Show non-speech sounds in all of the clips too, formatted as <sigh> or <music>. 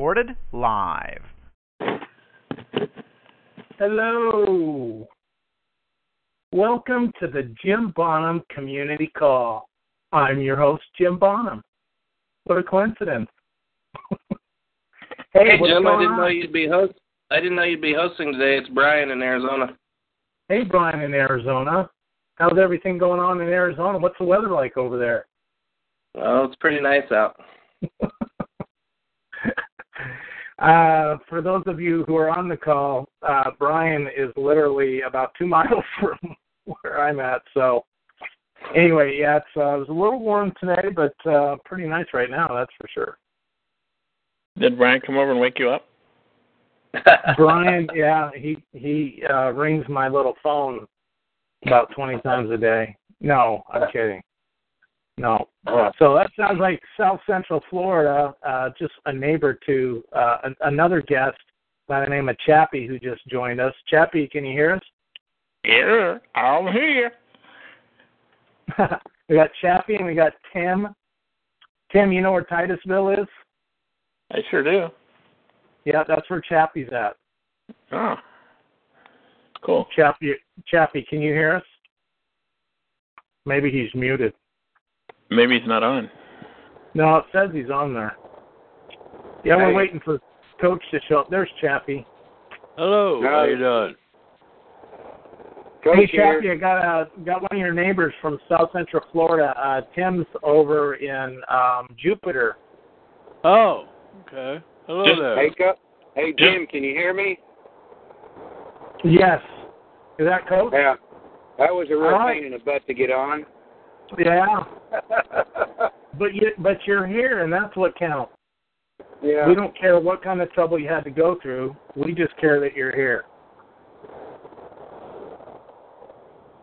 Recorded live. Hello. Welcome to the Jim Bonham Community Call. I'm your host, Jim Bonham. What a coincidence. <laughs> Hey, what's Jim, I going didn't know on? you'd be host. I didn't know you'd be hosting today. It's Brian in Arizona. Hey, Brian in Arizona. How's everything going on in Arizona? What's the weather like over there? Well, it's pretty nice out. <laughs> uh, for those of you who are on the call, uh, Brian is literally about two <laughs> miles from where I'm at. So, anyway, yeah, it's uh, it was a little warm today, but uh, pretty nice right now. That's for sure. Did Brian come over and wake you up? <laughs> <laughs> Brian, yeah, he he uh, rings my little phone about twenty times a day. No, I'm kidding. No. So that sounds like South Central Florida. Uh, just a neighbor to uh, an, another guest by the name of Chappie who just joined us. Chappie, can you hear us? Yeah, I'm here. <laughs> we got Chappie and we got Tim. Tim, you know where Titusville is? I sure do. Yeah, that's where Chappie's at. Oh, cool. Chappie, Chappie, can you hear us? Maybe he's muted. Maybe he's not on. No, it says he's on there. Yeah, we're waiting for Coach to show up. There's Chappie. Hello, how you doing? hey, Coach here. Chappie, I got uh, got one of your neighbors from South Central Florida. Uh, Tim's over in um, Jupiter. Oh, okay. Hello Just- there. Hey, Co- hey Jim, can you hear me? Yes. Is that Coach? Yeah. That was a real All right. pain in the butt to get on. Yeah. <laughs> But you but you're here, and that's what counts. yeah. We don't care what kind of trouble you had to go through. We just care that you're here.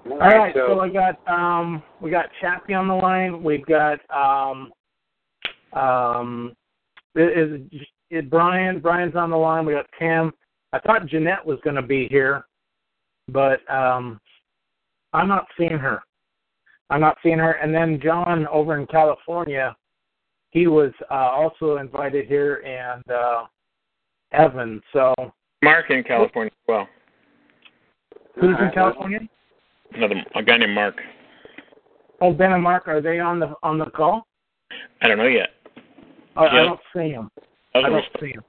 All All right, so, so I got um we got Chappie on the line. We've got um um is is Brian Brian's on the line. We got Tim. I thought Jeanette was going to be here, but um I'm not seeing her. I'm not seeing her. And then John over in California, he was uh, also invited here, and uh Evan. So Mark in California as well. who's in California? Another a guy named Mark. Oh, Ben and Mark, are they on the on the call? I don't know yet. I, I don't see him. I I don't see him.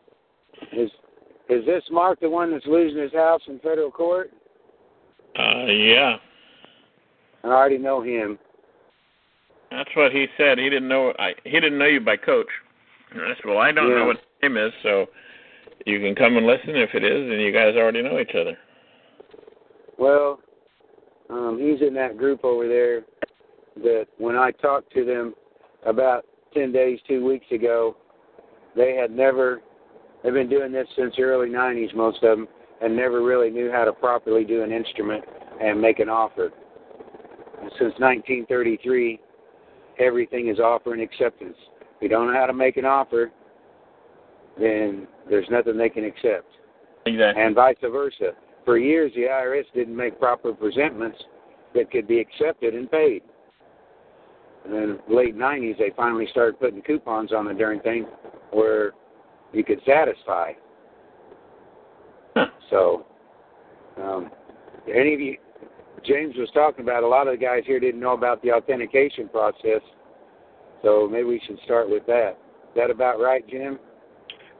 is is this Mark the one that's losing his house in federal court? uh, yeah, I already know him. that's what he said. He didn't know. I he didn't know you by coach. And I said, well, I don't Yeah. know what his name is, so you can come and listen if it is, and you guys already know each other. Well, um, he's in that group over there that when I talked to them about 10 days, two weeks ago, they had never, they've been doing this since the early 90s, most of them, and never really knew how to properly do an instrument and make an offer. Since 1933, everything is offer and acceptance. If you don't know how to make an offer, then there's nothing they can accept Exactly. and vice versa. For years, the IRS didn't make proper presentments that could be accepted and paid. And then late 90s, they finally started putting coupons on the darn thing where you could satisfy. Huh. So, um, any of you, James was talking about, a lot of the guys here didn't know about the authentication process. So maybe we should start with that. Is that about right, Jim?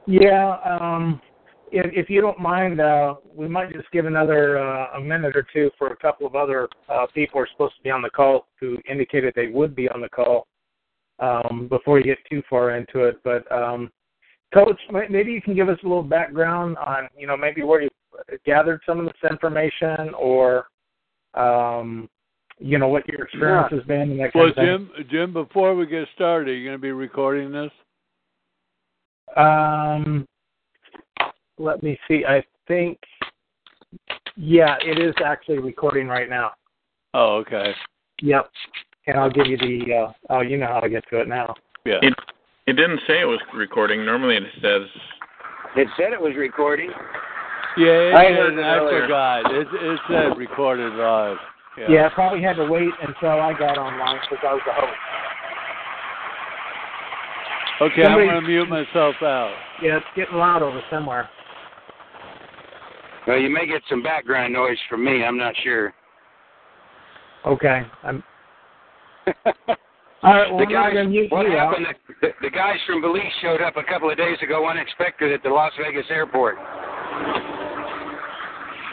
Yeah, um, if, if you don't mind, uh, we might just give another uh, a minute or two for a couple of other uh, people who are supposed to be on the call who indicated they would be on the call um, before you get too far into it. But um, Coach, maybe you can give us a little background on, you know, maybe where you gathered some of this information, or um, you know what your experience Yeah. has been and that kind Well, of thing. Jim, Jim, before we get started, are you going to be recording this? Um, let me see. I think, yeah, it is actually recording right now. Oh, okay. Yep. And I'll give you the. Uh, oh, you know how to get to it now. Yeah. It it didn't say it was recording. Normally it says It said it was recording. Yeah, it I did, heard it I earlier. forgot. It, it said recorded live. Yeah. Yeah, I probably had to wait until I got online because I was the host. Okay, Somebody- I'm going to mute myself out. Yeah, it's getting loud over somewhere. Well, you may get some background noise from me. I'm not sure. Okay. I'm. <laughs> All right. Well, the guys, going what you happened? The, the guys from Belize showed up a couple of days ago unexpected at the Las Vegas airport.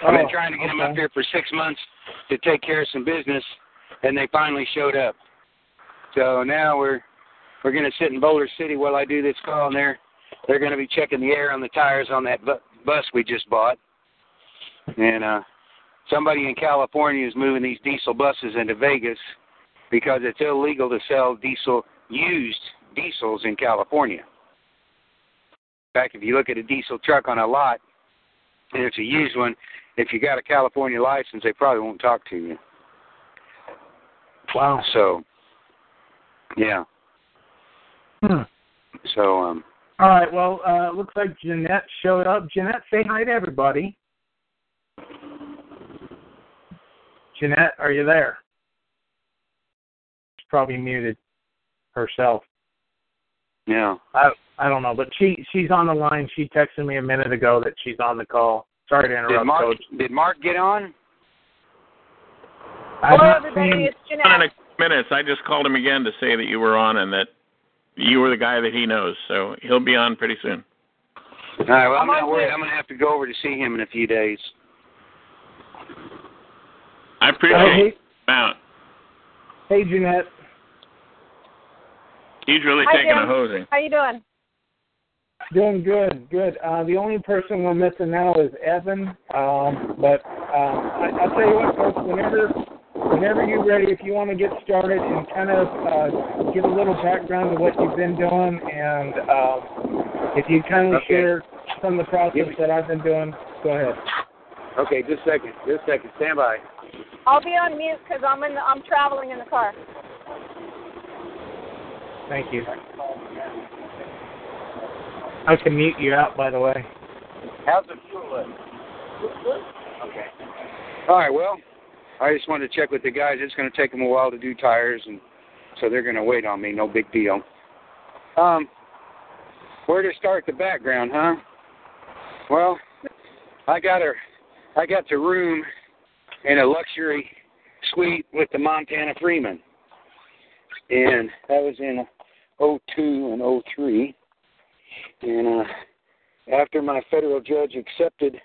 I've been Oh, trying to get them up here for six months to take care of some business, and they finally showed up. So now we're we're going to sit in Boulder City while I do this call, and they're they're going to be checking the air on the tires on that bu- bus we just bought. And uh, somebody in California is moving these diesel buses into Vegas because it's illegal to sell diesel used diesels in California. In fact, if you look at a diesel truck on a lot and it's a used one, if you got a California license, they probably won't talk to you. Wow. So, yeah. Hmm. So, um, All right. Well, uh, looks like Jeanette showed up. Jeanette, say hi to everybody. Jeanette, are you there? She's probably muted herself. yeah. I I don't know, but she she's on the line. She texted me a minute ago that she's on the call. Sorry to interrupt. Did interrupt, Mark Coach. did Mark get on? I've Hello, everybody. seen- It's in Jeanette. a minutes. I just called him again to say that you were on and that you were the guy that he knows. So he'll be on pretty soon. All right. Well, I'm, I'm not worried. I'm going to have to go over to see him in a few days. I appreciate hey, him hey, Jeanette. He's really Hi, taking a Jim. hosing. How you doing? Doing good, good. Uh, the only person we're missing now is Evan. Um, but um, I, I'll tell you what, folks. Whenever, whenever you're ready, if you want to get started and kind of uh, give a little background of what you've been doing, and um, if you kindly Okay. share some of the process that I've been doing, go ahead. Okay, just a second. Just a second. Stand by. I'll be on mute because I'm in. The, I'm traveling in the car. Thank you. I can mute you out, by the way. How's the fuel? Okay. All right. Well, I just wanted to check with the guys. It's going to take them a while to do tires, and so they're going to wait on me. No big deal. Um, where to start the background, huh? Well, I got a, I got the room in a luxury suite with the Montana Freemen, and that was in '02 and '03. And uh, after my federal judge accepted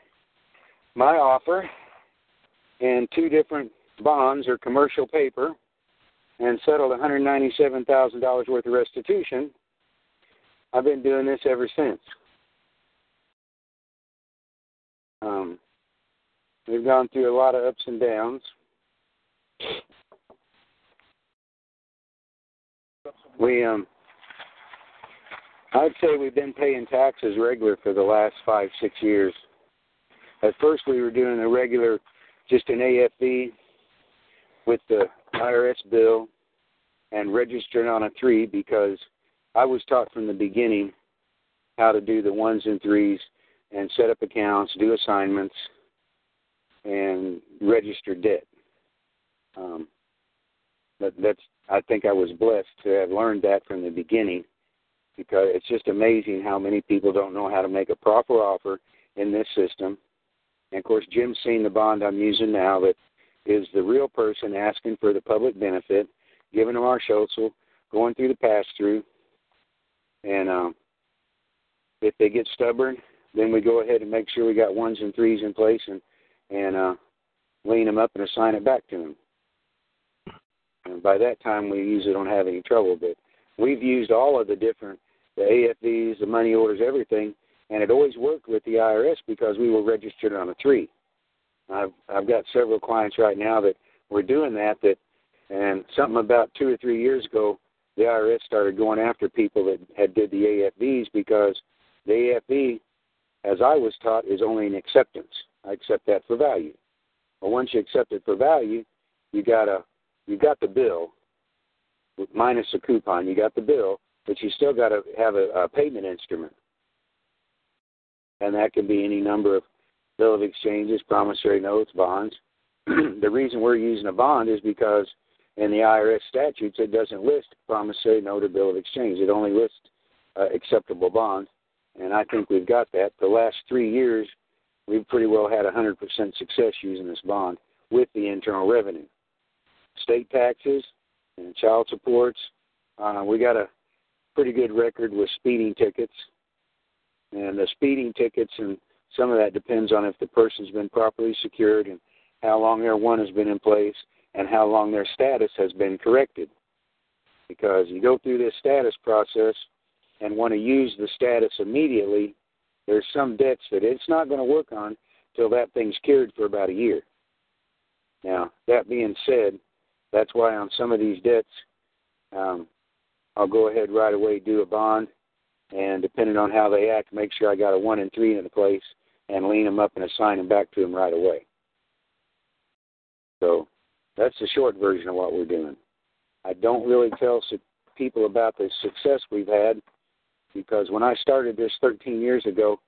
my offer and two different bonds or commercial paper and settled $197,000 worth of restitution, I've been doing this ever since. Um, we've gone through a lot of ups and downs. We um I'd say we've been paying taxes regular for the last five, six years. At first, we were doing a regular, just an AFV with the IRS bill and registering on a three because I was taught from the beginning how to do the ones and threes and set up accounts, do assignments, and register debt. Um, but that's I think I was blessed to have learned that from the beginning because it's just amazing how many people don't know how to make a proper offer in this system. And of course, Jim's seen the bond I'm using now that is the real person asking for the public benefit, giving them our Schultzel, going through the pass through. And um, if they get stubborn, then we go ahead and make sure we got ones and threes in place and and uh, lien them up and assign it back to them. And by that time, we usually don't have any trouble. But we've used all of the different the AFVs, the money orders, everything, and it always worked with the IRS because we were registered on a three. I've I've got several clients right now that we're doing that that And something about two or three years ago, the IRS started going after people that had did the AFVs because the AFV, as I was taught, is only an acceptance. I accept that for value. But once you accept it for value, you got a you got the bill minus a coupon. You got the bill, but you still got to have a, a payment instrument, and that can be any number of bill of exchanges, promissory notes, bonds. <clears throat> the reason we're using a bond is because in the IRS statutes it doesn't list promissory note or bill of exchange. It only lists uh, acceptable bonds, and I think we've got that. The last three years, we've pretty well had 100% success using this bond with the internal revenue. State taxes and child supports. Uh, we got a pretty good record with speeding tickets, and the speeding tickets and some of that depends on if the person's been properly secured and how long their one has been in place and how long their status has been corrected. Because you go through this status process and want to use the status immediately, there's some debts that it's not going to work on till that thing's cured for about a year. Now, that being said, that's why on some of these debts, um, I'll go ahead right away do a bond, and depending on how they act, make sure I got a one and three in the place and lien them up and assign them back to them right away. So that's the short version of what we're doing. I don't really tell people about the success we've had because when I started this 13 years ago,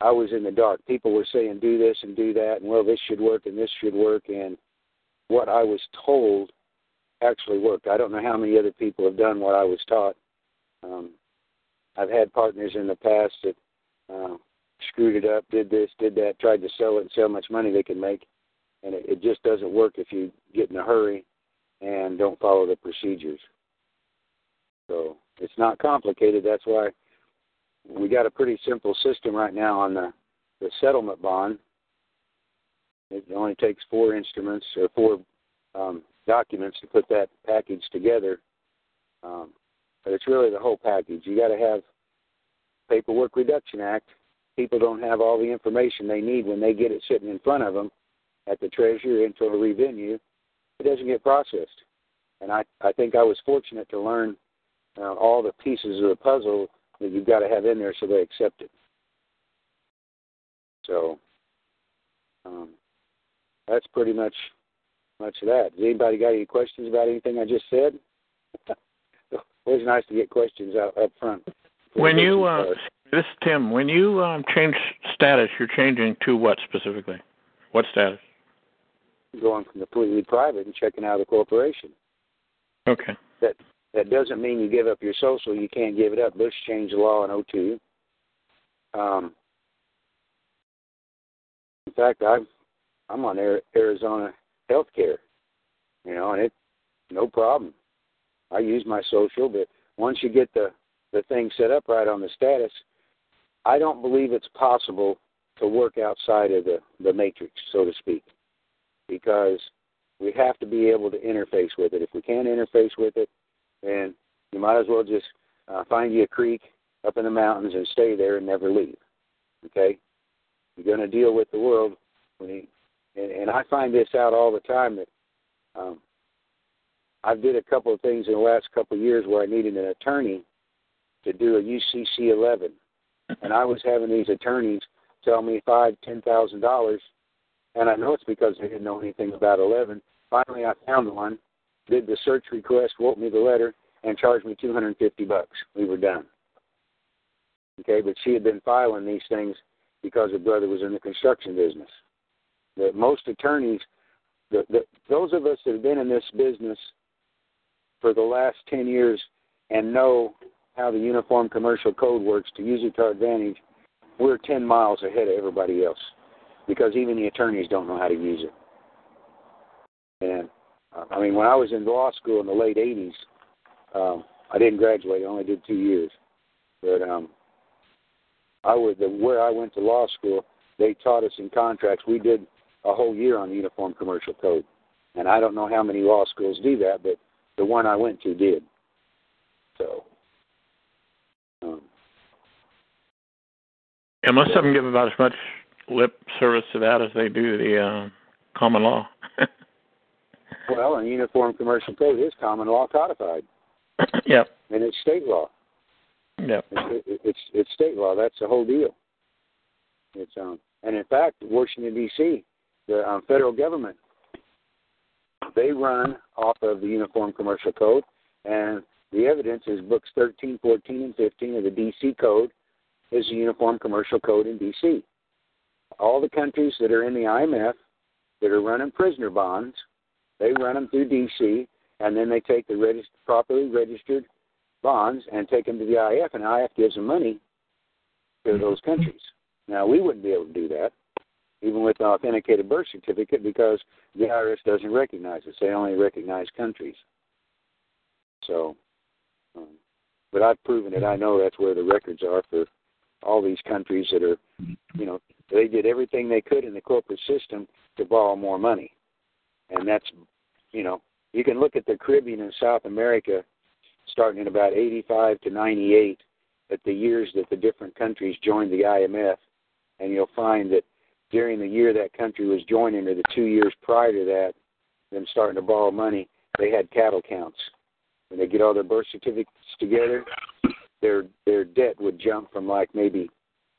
I was in the dark. People were saying do this and do that, and well, this should work and this should work, and what I was told actually worked. I don't know how many other people have done what I was taught. Um, I've had partners in the past that uh, screwed it up, did this, did that, tried to sell it and see how much money they can make, and it, it just doesn't work if you get in a hurry and don't follow the procedures. So it's not complicated. That's why we got a pretty simple system right now on the the settlement bond. It only takes four instruments or four um, documents to put that package together. Um, but it's really the whole package. You got to have Paperwork Reduction Act people don't have all the information they need when they get it sitting in front of them at the Treasury Internal Revenue, it doesn't get processed. And I, I think I was fortunate to learn uh, all the pieces of the puzzle that you've got to have in there so they accept it. So um, that's pretty much much of that. Has anybody got any questions about anything I just said? <laughs> Always nice to get questions out up front. When you uh, this is Tim. When you um, change status, you're changing to what specifically? What status? Going from completely private and checking out of the corporation. Okay. That that doesn't mean you give up your social. You can't give it up. Bush changed the law in 02. Um, in fact, I'm I'm on Arizona Health Care, you know, and it no problem. I use my social, but once you get the the thing set up right on the status, I don't believe it's possible to work outside of the, the matrix, so to speak, because we have to be able to interface with it. If we can't interface with it, then you might as well just uh, find you a creek up in the mountains and stay there and never leave. Okay? You're going to deal with the world when you, and, and I find this out all the time that um, I did a couple of things in the last couple of years where I needed an attorney to do a UCC 11 and I was having these attorneys tell me five, ten thousand dollars, and I know it's because they didn't know anything about eleven. Finally, I found one, did the search request, wrote me the letter, and charged me two hundred and fifty bucks. We were done. Okay, but she had been filing these things because her brother was in the construction business. The most attorneys, the, the, those of us that have been in this business for the last ten years and know how the Uniform Commercial Code works to use it to our advantage, we're 10 miles ahead of everybody else because even the attorneys don't know how to use it. And uh, I mean, when I was in law school in the late 80s, um, I didn't graduate. I only did two years. But um, I was the, where I went to law school. They taught us in contracts. We did a whole year on the Uniform Commercial Code, and I don't know how many law schools do that, but the one I went to did. So um, yeah, most of them give about as much lip service to that as they do the uh, common law. <laughs> Well, and Uniform Commercial Code is common law codified, <coughs> yep. and it's state law. Yep. It's, it- it's it's state law. That's the whole deal. It's um, and in fact, Washington D.C., the um, federal government, they run off of the Uniform Commercial Code, and the evidence is books 13, 14, and 15 of the D.C. Code is the Uniform Commercial Code in D.C. All the countries that are in the IMF that are running prisoner bonds, they run them through D.C. and then they take the regist- properly registered bonds and take them to the IF, and IF gives them money to those countries. Now, we wouldn't be able to do that, even with an authenticated birth certificate, because the IRS doesn't recognize us. They only recognize countries. So, um, but I've proven it. I know that's where the records are for all these countries that are, you know, they did everything they could in the corporate system to borrow more money. And that's, you know, you can look at the Caribbean and South America starting in about 85 to 98 at the years that the different countries joined the IMF, and you'll find that during the year that country was joining, or the two years prior to that, them starting to borrow money, they had cattle counts. When they get all their birth certificates together, their their debt would jump from like maybe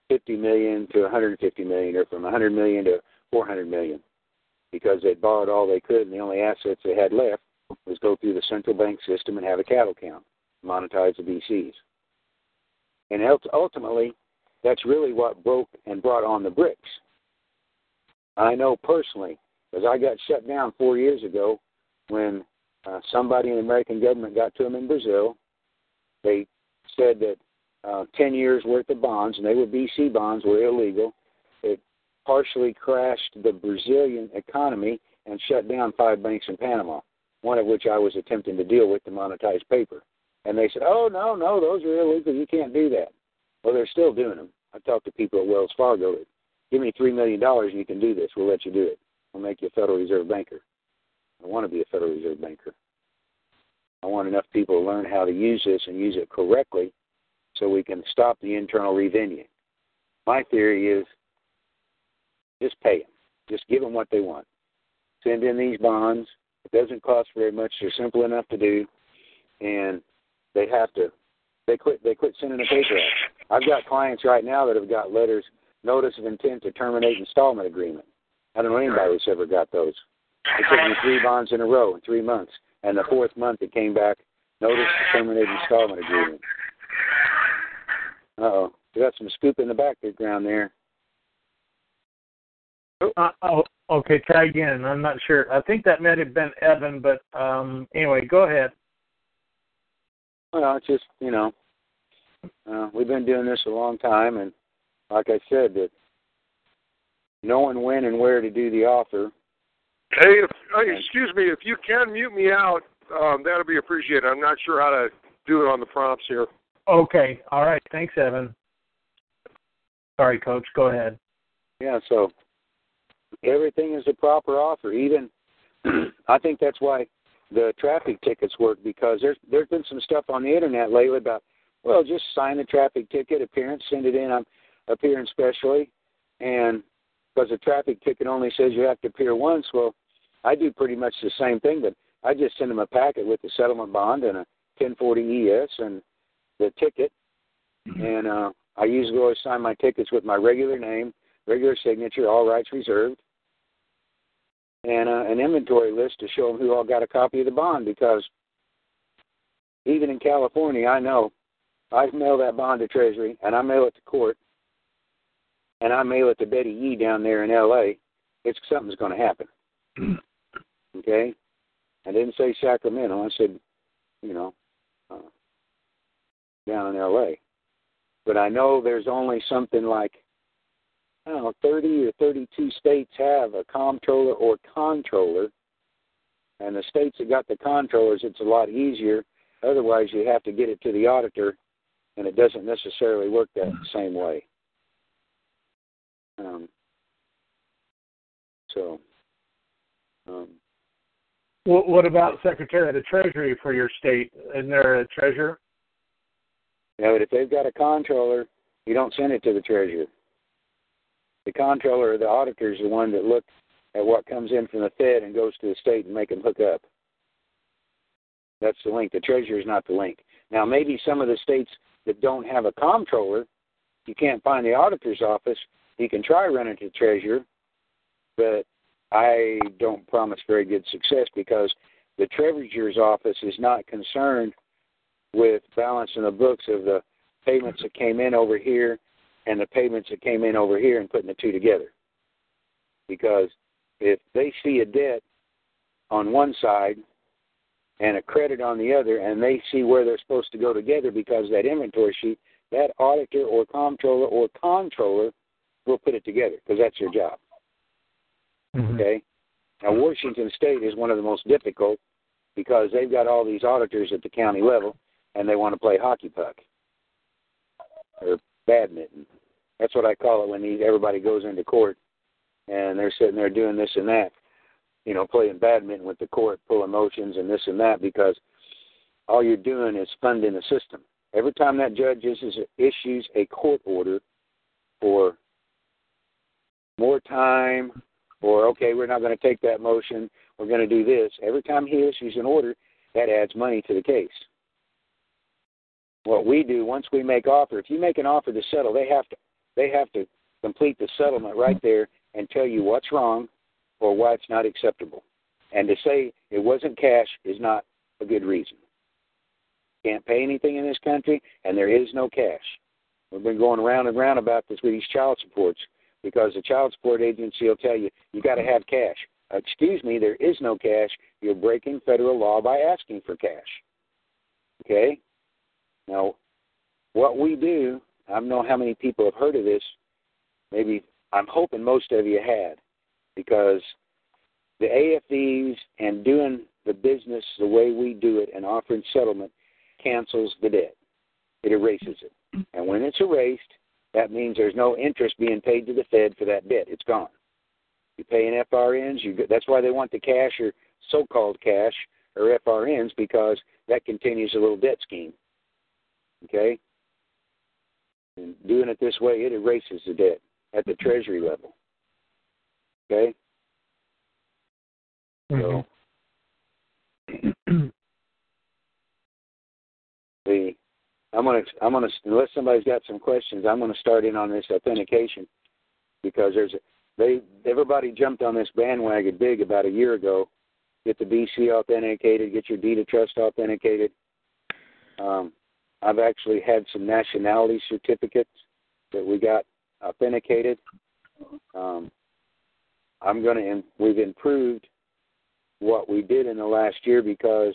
50 million to 150 million, or from 100 million to 400 million, because they'd borrowed all they could, and the only assets they had left was go through the central bank system and have a cattle count, monetize the BCs. And ultimately, that's really what broke and brought on the BRICS. I know personally, because I got shut down four years ago when uh, somebody in the American government got to them in Brazil. They said that uh, 10 years worth of bonds, and they were BC bonds, were illegal. It partially crashed the Brazilian economy and shut down five banks in Panama, one of which I was attempting to deal with to monetize paper. And they said, oh, no, no, those are illegal. You can't do that. Well, they're still doing them. I talked to people at Wells Fargo. that, Give me $3 million and you can do this. We'll let you do it. We'll make you a Federal Reserve banker. I want to be a Federal Reserve banker. I want enough people to learn how to use this and use it correctly so we can stop the internal revenue. My theory is just pay them. Just give them what they want. Send in these bonds. It doesn't cost very much. They're simple enough to do, and they have to. They quit. They quit sending the paper out. I've got clients right now that have got letters, notice of intent to terminate installment agreement. I don't know anybody that's ever got those. It took me three bonds in a row in three months, and the fourth month it came back, notice to terminate installment agreement. Uh oh, we got some scoop in the background there. Uh, oh, okay. Try again. I'm not sure. I think that might have been Evan, but um, anyway, go ahead. Well, it's just you know, uh, we've been doing this a long time, and like I said, that knowing when and where to do the offer. Hey, if, excuse me, if you can mute me out, um, that'll be appreciated. I'm not sure how to do it on the prompts here. Okay. All right. Thanks, Evan. Sorry, Coach. Go ahead. Yeah, so everything is a proper offer. Even <clears throat> I think that's why the traffic tickets work because there's there's been some stuff on the internet lately about well, just sign the traffic ticket, appearance, send it in. I'm appearing specially, and because the traffic ticket only says you have to appear once, well, I do pretty much the same thing, but I just send them a packet with the settlement bond and a 1040 ES and the ticket, and uh, I usually always sign my tickets with my regular name, regular signature, all rights reserved, and uh, an inventory list to show them who all got a copy of the bond. Because even in California, I know I mail that bond to Treasury and I mail it to court, and I mail it to Betty E down there in L.A. It's something's going to happen. <clears throat> okay, I didn't say Sacramento. I said, you know, uh, down in L.A. But I know there's only something like I don't know, 30 or 32 states have a comptroller or controller, and the states that got the controllers, it's a lot easier. Otherwise, you have to get it to the auditor, and it doesn't necessarily work that same way. Um, so, um, What, what about Secretary of the Treasury for your state? Isn't there a treasurer? yeah, but if they've got a controller, you don't send it to the treasurer. The controller or the auditor is the one that looks at what comes in from the Fed and goes to the state and make them hook up. That's the link. The treasurer is not the link. Now, maybe some of the states that don't have a comptroller, you can't find the auditor's office. You can try running to the treasurer, but I don't promise very good success because the treasurer's office is not concerned with balancing the books of the payments that came in over here and the payments that came in over here and putting the two together. Because if they see a debt on one side and a credit on the other, and they see where they're supposed to go together because that inventory sheet, that auditor or comptroller or controller will put it together because that's your job. Mm-hmm. Okay? Now, Washington State is one of the most difficult because they've got all these auditors at the county level and they want to play hockey puck or badminton. That's what I call it when these, everybody goes into court and they're sitting there doing this and that you know, playing badminton with the court, pulling motions and this and that because all you're doing is funding the system. Every time that judge issues, issues a court order for more time or, okay, we're not going to take that motion, we're going to do this, every time he issues an order, that adds money to the case. What we do once we make offer, if you make an offer to settle, they have to they have to complete the settlement right there and tell you what's wrong, or why it's not acceptable. And to say it wasn't cash is not a good reason. Can't pay anything in this country, and there is no cash. We've been going round and round about this with these child supports because the child support agency will tell you you got to have cash. Excuse me, there is no cash. You're breaking federal law by asking for cash. Okay? Now, what we do, I don't know how many people have heard of this. Maybe I'm hoping most of you had because the AFVs and doing the business the way we do it and offering settlement cancels the debt. It erases it. And when it's erased, that means there's no interest being paid to the Fed for that debt. It's gone. You pay in FRNs. You that's why they want the cash or so-called cash or FRNs because that continues a little debt scheme. Okay. And doing it this way, it erases the debt at the Treasury level. Okay. So mm-hmm. <clears throat> the I'm gonna I'm gonna unless somebody's got some questions, I'm gonna start in on this authentication because there's they everybody jumped on this bandwagon big about a year ago. Get the BC authenticated, get your deed of trust authenticated. Um, I've actually had some nationality certificates that we got authenticated. Um, I'm going to, we've improved what we did in the last year because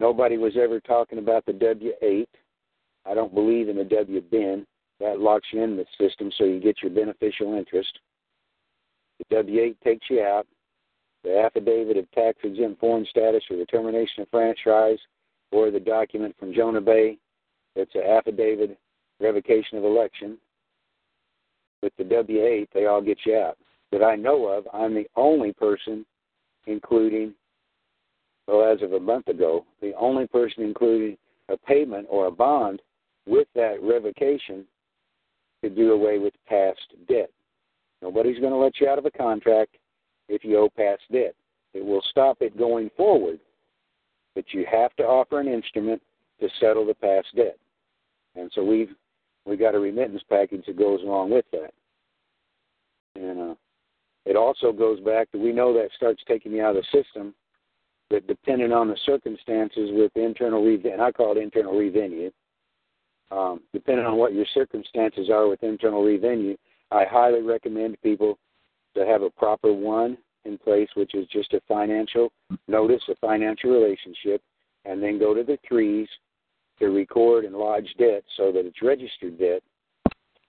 nobody was ever talking about the W8. I don't believe in the W9. That locks you in the system so you get your beneficial interest. The W8 takes you out. The affidavit of tax exempt foreign status or the termination of franchise or the document from Jonah Bay. It's an affidavit revocation of election. With the W8, they all get you out that I know of, I'm the only person, including, well, as of a month ago, the only person including a payment or a bond with that revocation to do away with past debt. Nobody's going to let you out of a contract if you owe past debt. It will stop it going forward, but you have to offer an instrument to settle the past debt. And so we've we got a remittance package that goes along with that. And uh, it also goes back to we know that starts taking you out of the system, but depending on the circumstances with internal revenue, and I call it internal revenue, um, depending on what your circumstances are with internal revenue, I highly recommend people to have a proper one in place, which is just a financial notice, a financial relationship, and then go to the threes to record and lodge debt so that it's registered debt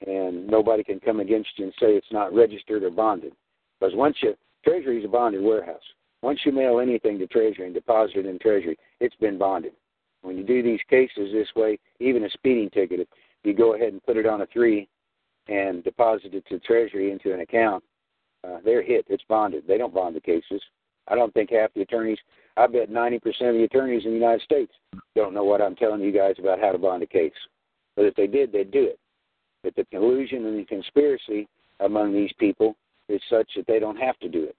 and nobody can come against you and say it's not registered or bonded. Because once you Treasury is a bonded warehouse. Once you mail anything to Treasury and deposit it in Treasury, it's been bonded. When you do these cases this way, even a speeding ticket, if you go ahead and put it on a three and deposit it to Treasury into an account, uh, they're hit. It's bonded. They don't bond the cases. I don't think half the attorneys, I bet 90% of the attorneys in the United States don't know what I'm telling you guys about how to bond a case. But if they did, they'd do it. But the collusion and the conspiracy among these people is such that they don't have to do it.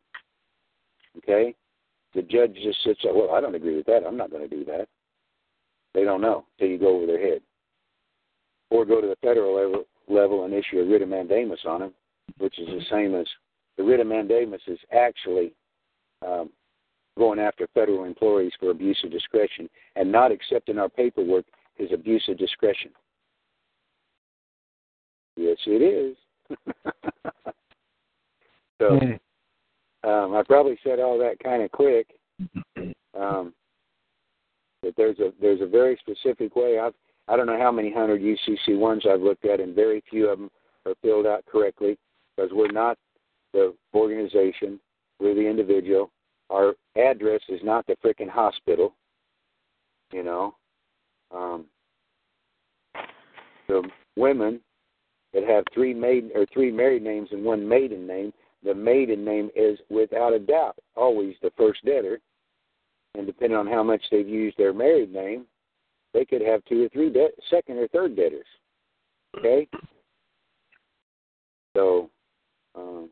Okay? The judge just sits there, well, I don't agree with that. I'm not going to do that. They don't know till you go over their head. Or go to the federal level, level and issue a writ of mandamus on them, which is the same as the writ of mandamus is actually um, going after federal employees for abuse of discretion, and not accepting our paperwork is abuse of discretion. Yes, it is. <laughs> so um, I probably said all that kind of quick. <clears throat> Um, there's a there's a very specific way. I've I don't know how many hundred UCC ones I've looked at, and very few of them are filled out correctly because we're not the organization, we're the individual. Our address is not the freaking hospital. You know, um, the women that have three maiden or three married names and one maiden name, the maiden name is without a doubt always the first debtor. And depending on how much they've used their married name, they could have two or three de- second or third debtors. Okay? So, um,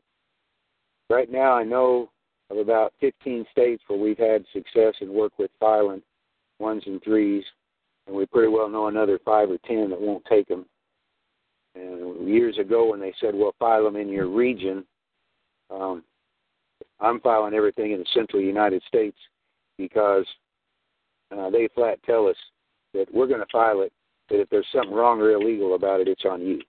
right now I know of about 15 states where we've had success and work with filing ones and threes, and we pretty well know another five or ten that won't take them. And years ago, when they said, "Well, file them in your region," um, I'm filing everything in the central United States because uh, they flat tell us that we're going to file it. That if there's something wrong or illegal about it, it's on you.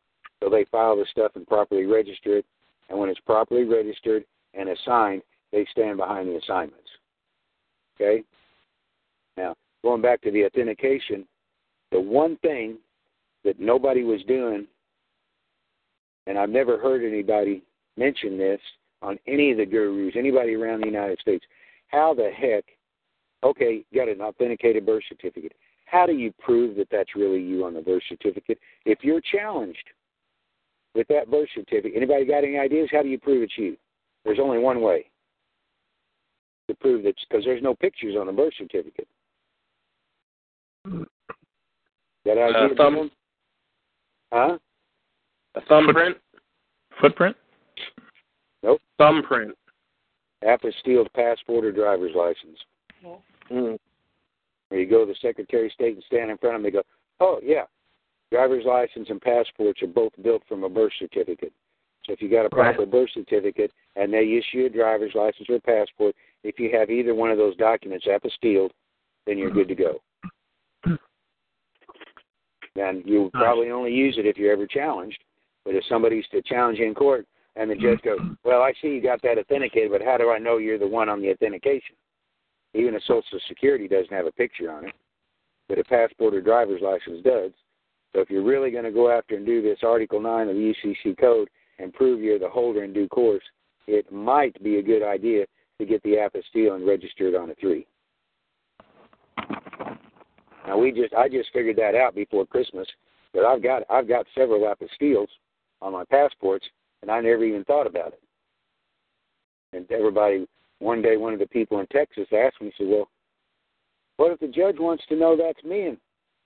So they file the stuff and properly register it, and when it's properly registered and assigned, they stand behind the assignments. Okay? Now, going back to the authentication, the one thing that nobody was doing, and I've never heard anybody mention this on any of the gurus, anybody around the United States, how the heck, okay, got an authenticated birth certificate. How do you prove that that's really you on the birth certificate? If you're challenged with that birth certificate, anybody got any ideas? How do you prove it's you? There's only one way to prove that because there's no pictures on the birth certificate. That idea? Uh, thumb. Huh? A thumbprint. Footprint? Nope. Thumbprint. Apostille passport or driver's license. Mm. Where you go to the Secretary of State and stand in front of them, they go, "Oh yeah, driver's license and passports are both built from a birth certificate. So if you got a proper Right. birth certificate and they issue a driver's license or a passport, if you have either one of those documents apostilled, then you're good to go. And you'll probably only use it if you're ever challenged. But if somebody's to challenge you in court and the judge goes, Well, I see you got that authenticated, but how do I know you're the one on the authentication? Even a social security doesn't have a picture on it, but a passport or driver's license does. So if you're really going to go after and do this Article 9 of the UCC code and prove you're the holder in due course, it might be a good idea to get the apostille and register it on a 3. Now we just I just figured that out before Christmas that I've got I've got several apostilles on my passports and I never even thought about it. And everybody one day one of the people in Texas asked me, said, Well, what if the judge wants to know that's me? And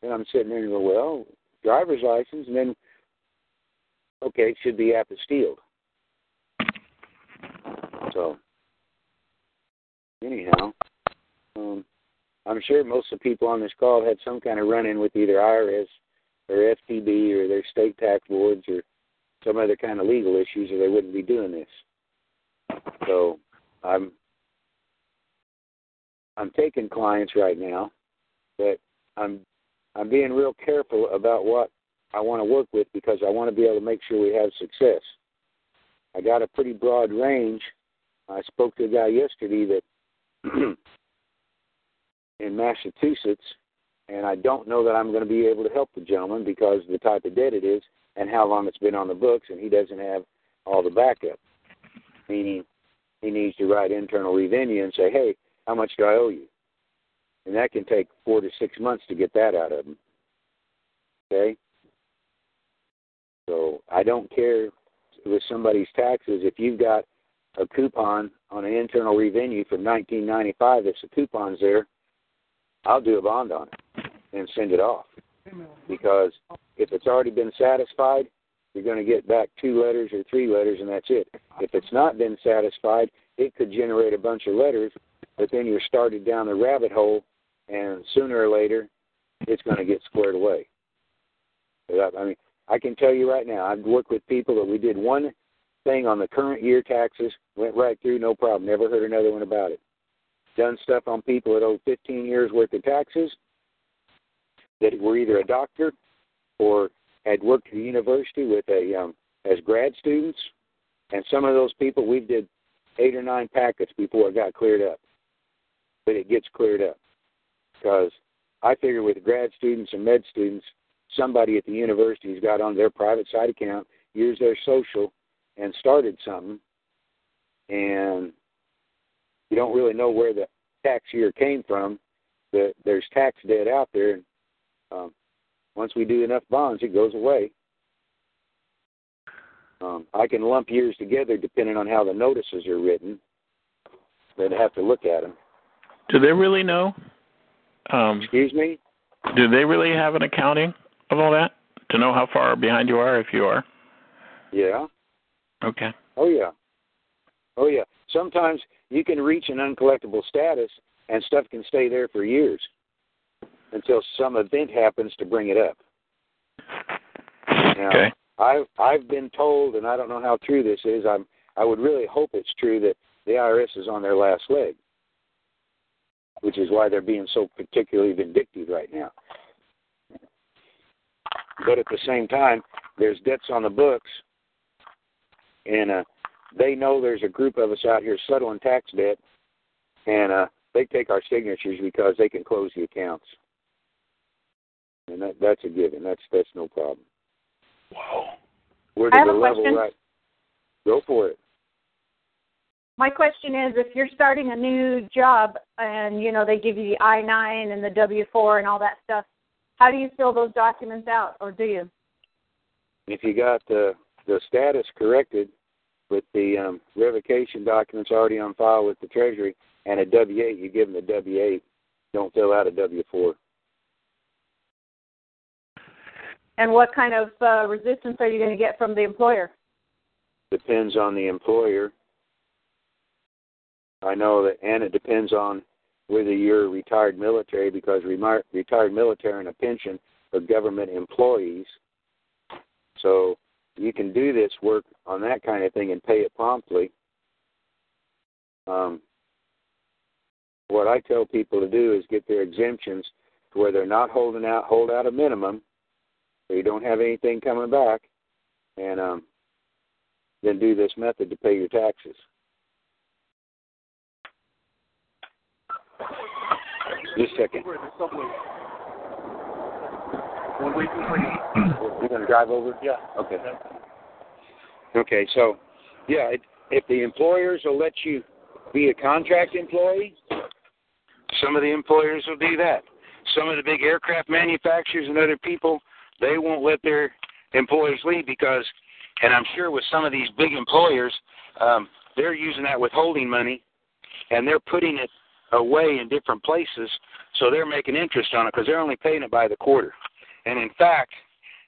and I'm sitting there and go, Well, driver's license and then okay, it should be apostilled. So anyhow, um, I'm sure most of the people on this call had some kind of run-in with either IRS or FTB or their state tax boards or some other kind of legal issues, or they wouldn't be doing this. So I'm I'm taking clients right now, but I'm I'm being real careful about what I want to work with because I want to be able to make sure we have success. I got a pretty broad range. I spoke to a guy yesterday that <clears throat> in Massachusetts, and I don't know that I'm going to be able to help the gentleman because of the type of debt it is and how long it's been on the books, and he doesn't have all the backup. Meaning, he needs to write internal revenue and say, "Hey, how much do I owe you?" And that can take four to six months to get that out of him. Okay. So I don't care with somebody's taxes if you've got a coupon on an internal revenue from 1995. If the coupon's there, I'll do a bond on it and send it off. Because if it's already been satisfied, you're going to get back two letters or three letters, and that's it. If it's not been satisfied, it could generate a bunch of letters, but then you're started down the rabbit hole, and sooner or later, it's going to get squared away. I mean, I can tell you right now, I've worked with people that we did one thing on the current year taxes, went right through, no problem, never heard another one about it. Done stuff on people that owe 15 years worth of taxes that were either a doctor or had worked at the university with a um, as grad students, and some of those people we did eight or nine packets before it got cleared up. But it gets cleared up because I figure with grad students and med students, somebody at the university's got on their private side account, used their social, and started something, and you don't really know where the tax year came from. The, there's tax debt out there, and um, once we do enough bonds, it goes away. Um, I can lump years together depending on how the notices are written. They'd have to look at them. Do they really know? Um, Excuse me? Do they really have an accounting of all that to know how far behind you are if you are? Yeah. Okay. Oh yeah. Oh yeah. Sometimes you can reach an uncollectible status and stuff can stay there for years until some event happens to bring it up. Now, okay. I've I've been told, and I don't know how true this is. I'm I would really hope it's true that the IRS is on their last leg, which is why they're being so particularly vindictive right now. But at the same time, there's debts on the books, and uh, they know there's a group of us out here settling tax debt, and uh, they take our signatures because they can close the accounts, and that, that's a given. That's that's no problem. Wow. We're I have the a level question. right. Go for it. My question is, if you're starting a new job and you know they give you the I nine and the W four and all that stuff, how do you fill those documents out, or do you? If you got the the status corrected with the um, revocation documents already on file with the Treasury and a W eight, you give them the W eight. Don't fill out a W four. And what kind of uh, resistance are you going to get from the employer? Depends on the employer. I know that, and it depends on whether you're retired military because remi- retired military and a pension are government employees. So you can do this work on that kind of thing and pay it promptly. Um, what I tell people to do is get their exemptions to where they're not holding out hold out a minimum, so you don't have anything coming back, and um, then do this method to pay your taxes. Just a second. You're going to drive over? Yeah. Okay. Okay, so, yeah, it, if the employers will let you be a contract employee, some of the employers will do that. Some of the big aircraft manufacturers and other people, they won't let their employees leave because, and I'm sure with some of these big employers, um, they're using that withholding money and they're putting it away in different places, so they're making interest on it because they're only paying it by the quarter. And in fact,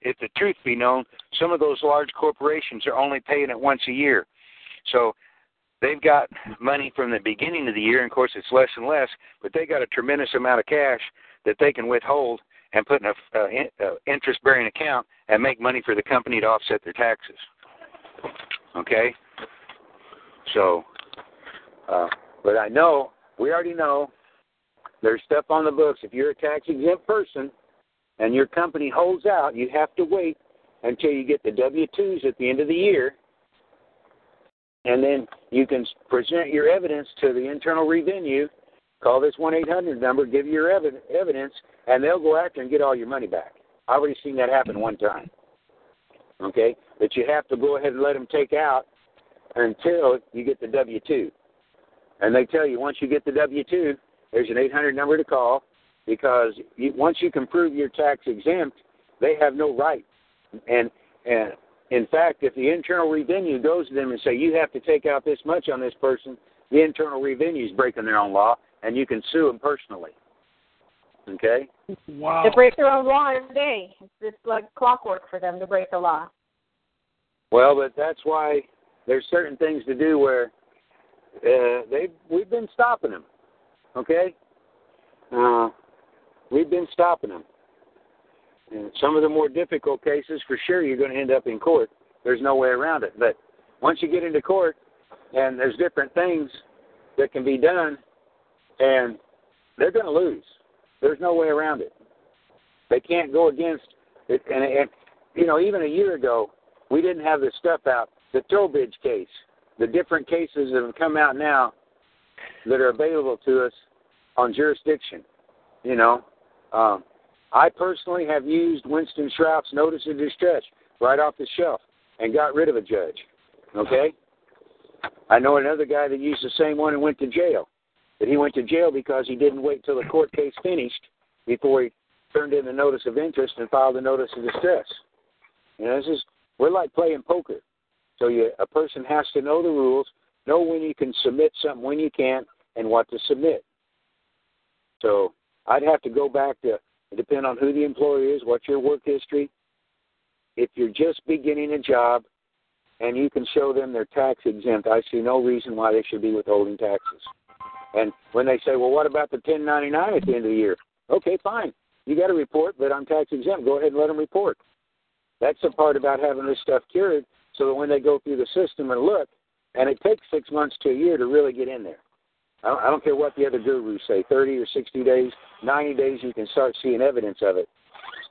if the truth be known, some of those large corporations are only paying it once a year. So they've got money from the beginning of the year, and of course it's less and less, but they got a tremendous amount of cash that they can withhold and put in a in, interest-bearing account and make money for the company to offset their taxes. Okay. So, uh, but I know we already know there's stuff on the books. If you're a tax exempt person and your company holds out, you have to wait until you get the W 2s at the end of the year. And then you can present your evidence to the Internal Revenue. Call this 1 800 number, give your evi- evidence, and they'll go after and get all your money back. I've already seen that happen one time. Okay? But you have to go ahead and let them take out until you get the W 2. And they tell you once you get the W 2, there's an 800 number to call because you, once you can prove you're tax exempt, they have no right. And and in fact, if the Internal Revenue goes to them and say you have to take out this much on this person, the Internal Revenue is breaking their own law, and you can sue them personally. Okay. Wow. They break their own law every day. It's just like clockwork for them to break the law. Well, but that's why there's certain things to do where uh, they we've been stopping them. Okay, uh, we've been stopping them. And some of the more difficult cases, for sure, you're going to end up in court. There's no way around it. But once you get into court, and there's different things that can be done, and they're going to lose. There's no way around it. They can't go against it. And, and you know, even a year ago, we didn't have this stuff out. The Trowbridge case, the different cases that have come out now that are available to us on jurisdiction. You know, um, I personally have used Winston Shrout's notice of distress right off the shelf and got rid of a judge. Okay? I know another guy that used the same one and went to jail. But he went to jail because he didn't wait till the court case finished before he turned in the notice of interest and filed the notice of distress. You know, this is we're like playing poker. So you, a person has to know the rules, know when you can submit something, when you can't, and what to submit. So I'd have to go back to depend on who the employer is, what's your work history. If you're just beginning a job and you can show them they're tax exempt, I see no reason why they should be withholding taxes. And when they say, well, what about the 1099 at the end of the year? Okay, fine. You got to report, but I'm tax exempt. Go ahead and let them report. That's the part about having this stuff cured so that when they go through the system and look, and it takes six months to a year to really get in there. I don't, I don't care what the other gurus say, 30 or 60 days, 90 days, you can start seeing evidence of it.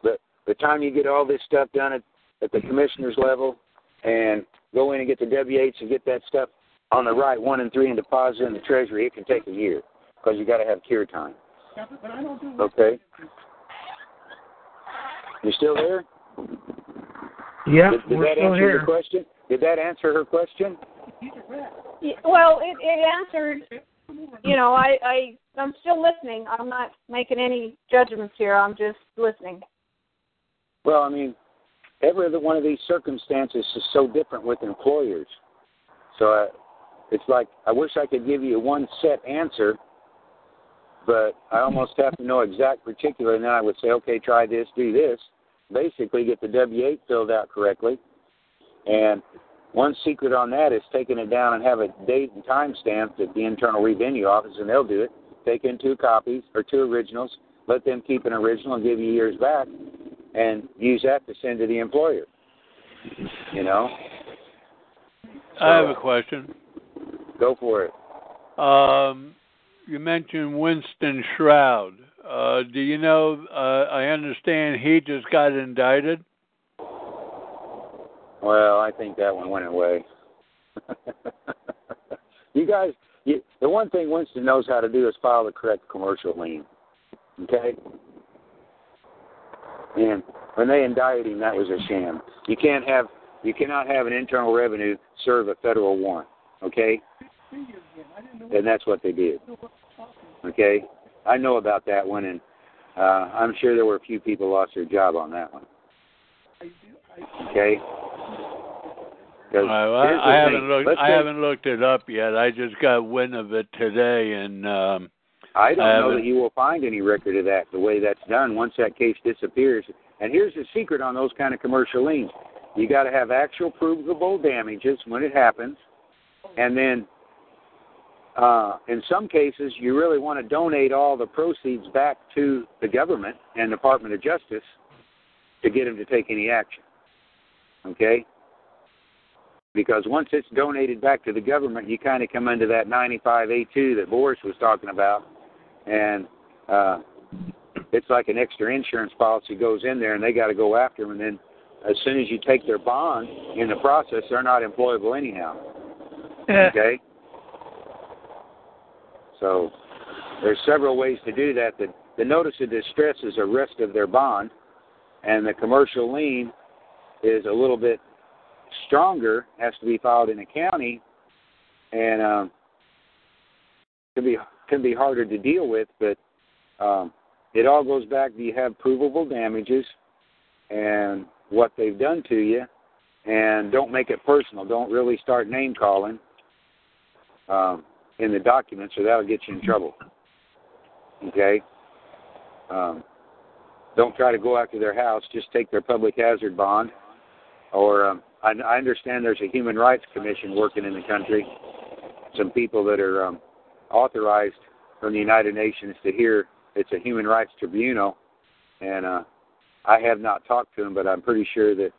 But the time you get all this stuff done at, at the commissioner's level and go in and get the W-8s and get that stuff on the right, one and three, and deposit in the treasury, it can take a year because you got to have cure time. Okay. You still there? Yeah, Did, did we're that still answer here. your question? Did that answer her question? Well, it, it answered. You know, I, I I'm still listening. I'm not making any judgments here. I'm just listening. Well, I mean, every one of these circumstances is so different with employers. So I, it's like I wish I could give you one set answer, but I almost have to know exact particular, and then I would say, okay, try this, do this. Basically, get the W-8 filled out correctly. And one secret on that is taking it down and have a date and time stamped at the Internal Revenue Office, and they'll do it. Take in two copies or two originals, let them keep an original and give you yours back, and use that to send to the employer. You know? I have a question. Go for it. Um, you mentioned Winston Shrout. Uh, do you know? Uh, I understand he just got indicted. Well, I think that one went away. <laughs> you guys, you, the one thing Winston knows how to do is file the correct commercial lien. Okay? And when they indicted him, that was a sham. You can't have, you cannot have an internal revenue serve a federal warrant. Okay? And that's what they did. Okay? I know about that one, and uh, I'm sure there were a few people lost their job on that one. Okay. Uh, I, I haven't thing. looked. Let's I say- haven't looked it up yet. I just got wind of it today, and um, I don't I know that you will find any record of that the way that's done once that case disappears. And here's the secret on those kind of commercial liens: you got to have actual provable damages when it happens, and then uh, in some cases you really want to donate all the proceeds back to the government and Department of Justice to get them to take any action. Okay. Because once it's donated back to the government, you kind of come into that 95A2 that Boris was talking about, and uh, it's like an extra insurance policy goes in there, and they got to go after them. And then, as soon as you take their bond in the process, they're not employable anyhow. Okay. So there's several ways to do that. The, the notice of distress is a rest of their bond, and the commercial lien is a little bit stronger. Has to be filed in a county, and um, can be can be harder to deal with. But um, it all goes back. Do you have provable damages, and what they've done to you, and don't make it personal. Don't really start name calling um, in the documents, or that'll get you in trouble. Okay. Um, don't try to go after their house. Just take their public hazard bond, or um, I, I understand there's a human rights commission working in the country, some people that are um, authorized from the United Nations to hear. It's a human rights tribunal, and uh, I have not talked to them, but I'm pretty sure that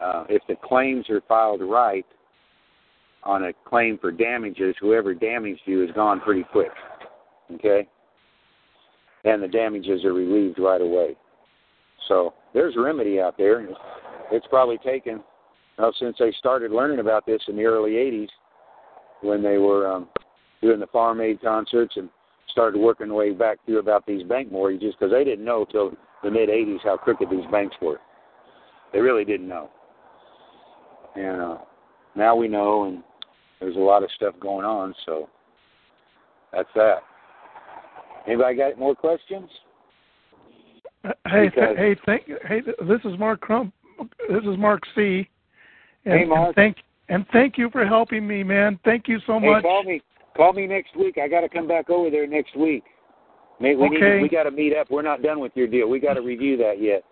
uh, if the claims are filed right on a claim for damages, whoever damaged you is gone pretty quick. Okay? And the damages are relieved right away. So there's remedy out there. It's probably taken well, since they started learning about this in the early 80s when they were um, doing the farm aid concerts and started working way back through about these bank mortgages because they didn't know till the mid 80s how crooked these banks were. They really didn't know. And uh, now we know, and there's a lot of stuff going on, so that's that. Anybody got more questions? Hey, Because- hey, thank, hey, this is Mark Crump. This is Mark C. And, Hey, Mark. And thank and thank you for helping me, man. Thank you so Hey, much. call me. Call me next week. I got to come back over there next week. Mate, we Okay. to, we got to meet up. We're not done with your deal. We got to review that yet.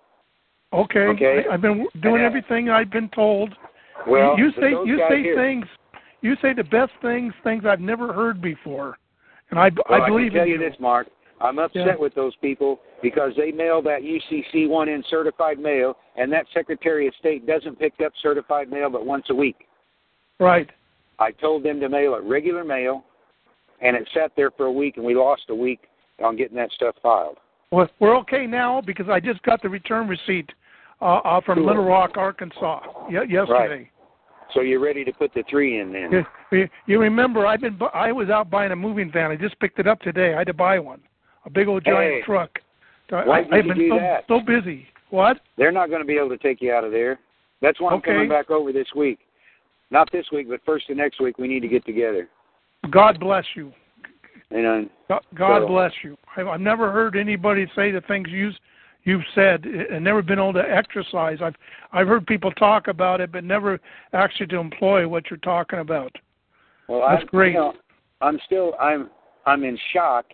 Okay. Okay. I, I've been doing Uh, everything I've been told. Well, you say you say here- things. You say the best things, things I've never heard before, and I Well, I believe can tell in you this, Mark. I'm upset Yeah. with those people because they mail that UCC one in certified mail, and that Secretary of State doesn't pick up certified mail but once a week. Right. I told them to mail it regular mail, and it sat there for a week, and we lost a week on getting that stuff filed. Well, we're okay now because I just got the return receipt uh, uh, from Cool. Little Rock, Arkansas, y- yesterday. So you're ready to put the three in then? You, you- remember I've been I was out buying a moving van. I just picked it up today. I had to buy one, a big old giant Hey. truck. Why I, did I've you been do so, that? so busy. What? They're not going to be able to take you out of there. That's why I'm Okay. coming back over this week. Not this week, but first of next week, we need to get together. God bless you. Know, God, God So- bless you. I've, I've never heard anybody say the things you you've said, and never been able to exercise. I've I've heard people talk about it, but never actually to employ what you're talking about. well, That's I'm, great. You know, I'm still I'm I'm in shock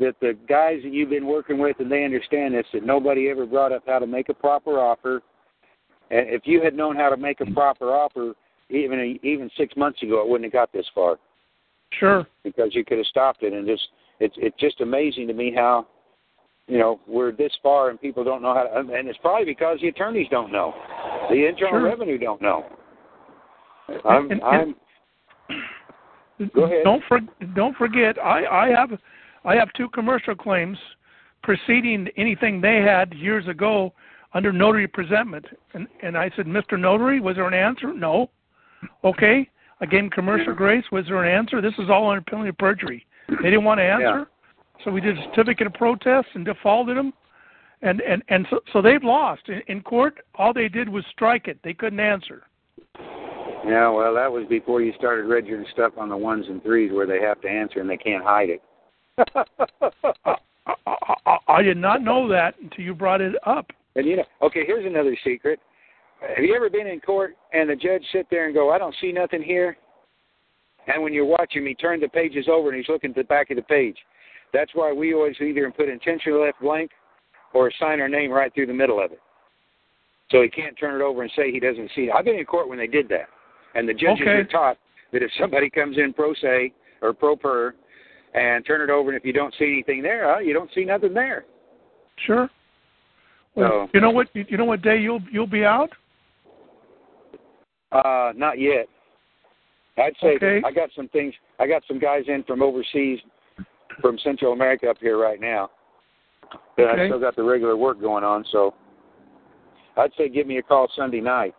that the guys that you've been working with and they understand this that nobody ever brought up how to make a proper offer. And if you had known how to make a proper offer even a, even six months ago, it wouldn't have got this far. Sure. because you could have stopped it and just it's it's just amazing to me how you know we're this far and people don't know how to and it's probably because the attorneys don't know the internal Sure. revenue don't know i'm And- and- i'm Go ahead. Don't for, don't forget, I I have I have two commercial claims preceding anything they had years ago under notary presentment, and and I said, Mr. Notary, was there an answer? No. Okay. I gave him commercial grace. Was there an answer? This is all under penalty of perjury. They didn't want to answer, so we did a certificate of protest and defaulted them, and and and so so they've lost in, in court. All they did was strike it. They couldn't answer. yeah well that was before you started registering stuff on the ones and threes where they have to answer and they can't hide it <laughs> I, I, I, did not know that until you brought it up. And you know, okay, here's another secret. Have you ever been in court and the judge sit there and go, "I don't see nothing here," and when you're watching him, he turned the pages over and he's looking at the back of the page. That's why we always either put intentionally left blank or sign our name right through the middle of it, so he can't turn it over and say he doesn't see it. I've been in court when they did that, and the judges Okay. are taught that if somebody comes in pro se or pro per and turn it over, and if you don't see anything there, huh, you don't see nothing there. Sure. Well, So- you know what? You know what day you'll you'll be out? Uh, not yet. I'd say Okay. I got some things. I got some guys in from overseas, from Central America up here right now. But I still got the regular work going on, so I'd say give me a call Sunday night.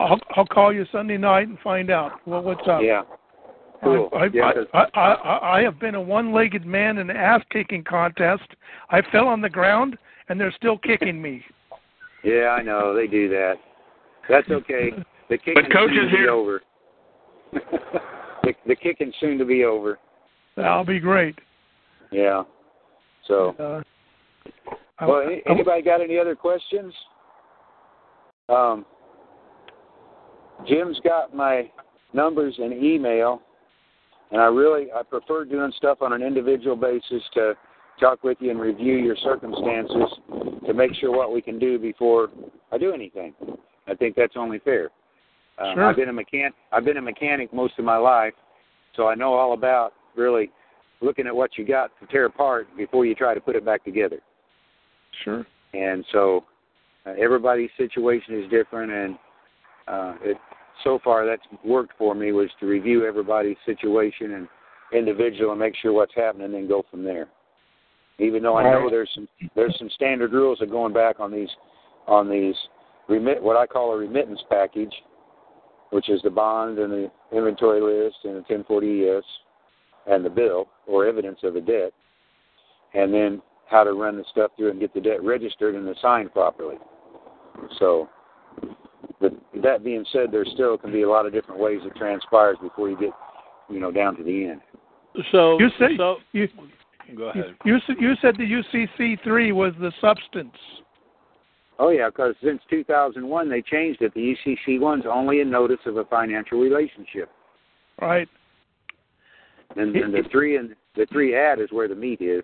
I'll I'll call you Sunday night and find out well what's up. Yeah. Cool. I, I, Yeah, 'cause- I, I, I, I have been a one-legged man in an ass-kicking contest. I fell on the ground, and they're still kicking me. <laughs> yeah, I know they do that. That's okay. The kicking coach soon is to be here. over. <laughs> the, the kicking soon to be over. That'll be great. Yeah. So, Uh, I- well, any, I- anybody got any other questions? Um, Jim's got my numbers and email, and I really I prefer doing stuff on an individual basis to talk with you and review your circumstances to make sure what we can do before I do anything. I think that's only fair. Um, Sure. I've been a mechanic. I've been a mechanic most of my life, So I know all about really looking at what you got to tear apart before you try to put it back together. Sure. And so uh, everybody's situation is different, and uh, it so far that's worked for me was to review everybody's situation and individual and make sure what's happening, and then go from there. Even though I know there's some there's some standard rules of going back on these on these remit what I call a remittance package, which is the bond and the inventory list and the 1040 ES and the bill or evidence of a debt, and then how to run the stuff through and get the debt registered and assigned properly. So, but that being said, there still can be a lot of different ways it transpires before you get, you know, down to the end. So You said so you go you, ahead. you said you said the UCC three was the substance. Oh yeah, because since 2001 they changed it. The UCC one's only a notice of a financial relationship, Right. And, and the three and the three ad is where the meat is.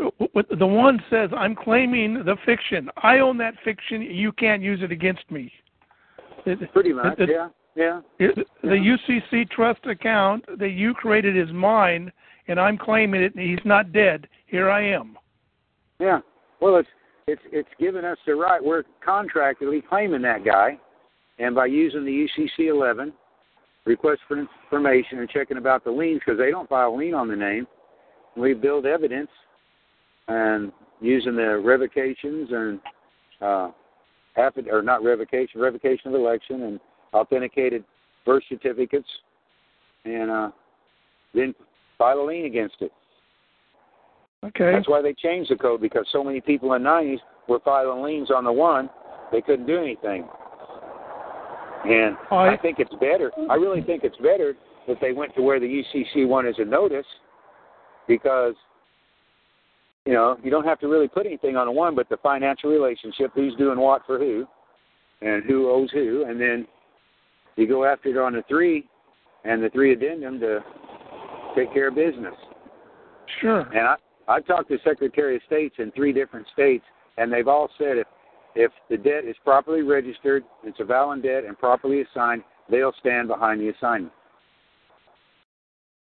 Uh, the one says, "I'm claiming the fiction. I own that fiction. You can't use it against me." Pretty much, it- yeah, yeah. The UCC trust account that you created is mine, and I'm claiming it. And he's not dead. Here I am. Yeah. Well, it's it's it's given us the right. We're contractually claiming that guy, and by using the UCC 11 request for information and checking about the liens because they don't file a lien on the name, we build evidence and using the revocations and uh, affid- or not revocation, revocation of election and authenticated birth certificates, and uh, then file a lien against it. Okay. That's why they changed the code because so many people in the 90s were filing liens on the one, they couldn't do anything. And I- I think it's better. I really think it's better that they went to where the UCC one is a notice because you know you don't have to really put anything on the one, but the financial relationship, who's doing what for who, and who owes who, and then you go after it on the three, and the three addendum to take care of business. Sure. And I, I've talked to Secretary of States in three different states, and they've all said if if the debt is properly registered, it's a valid debt, and properly assigned, they'll stand behind the assignment.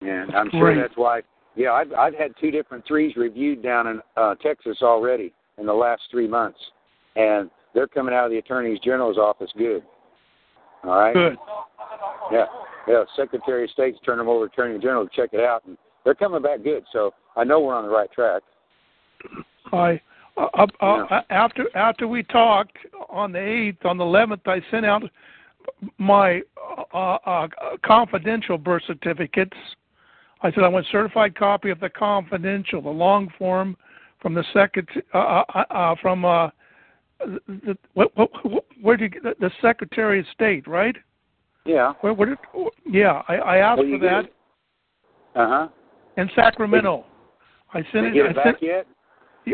And I'm sure Great. that's why. Yeah, I've I've had two different threes reviewed down in uh, Texas already in the last three months, and they're coming out of the Attorney General's office good. All right. Good. Yeah, yeah. Secretary of State's turned them over to Attorney General to check it out, and they're coming back good. So I know we're on the right track. I uh, uh, uh, after after we talked on the eighth, on the eleventh, I sent out my uh, uh, confidential birth certificates. I said I want certified copy of the confidential, the long form from the second uh, from uh, the, what, what, where did you get the, Secretary of State, right? Yeah. Where, where did, yeah, I, I asked for that Uh huh. in Sacramento. I sent Did it. you get I it sent, back yet?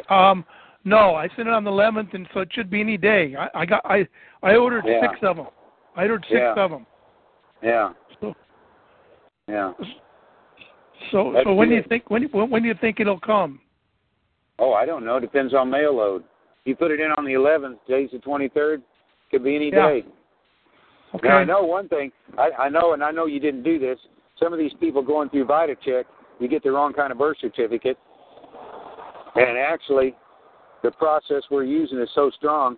Um, no, I sent it on the 11th, and so it should be any day. I, I got I I ordered Yeah. six of them. I ordered six Yeah. of them. Yeah. So Yeah. so, so when do you think when when when do you think it'll come? Oh, I don't know. Depends on mail load. You put it in on the 11th. Today's the 23rd. Could be any Yeah. day. Okay. Now I know one thing. I, I know, and I know you didn't do this. Some of these people going through VitalChek, you get the wrong kind of birth certificate, and actually, the process we're using is so strong.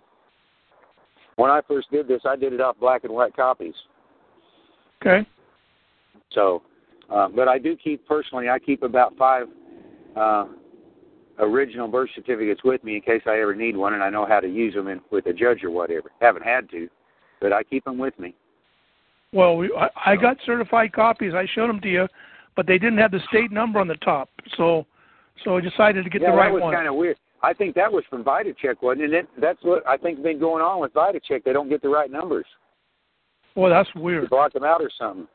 When I first did this, I did it off black and white copies. Okay. So, uh, but I do keep personally. I keep about five uh, original birth certificates with me in case I ever need one, and I know how to use them in, with a judge or whatever. Haven't had to, but I keep them with me. Well, we, I, I got certified copies. I showed them to you, but they didn't have the state number on the top. So so I decided to get yeah, the right one. Yeah, that was kind of weird. I think that was from VitalChek, wasn't it? And That's what I think has been going on with VitalChek. They don't get the right numbers. Well, that's weird. They block them out or something.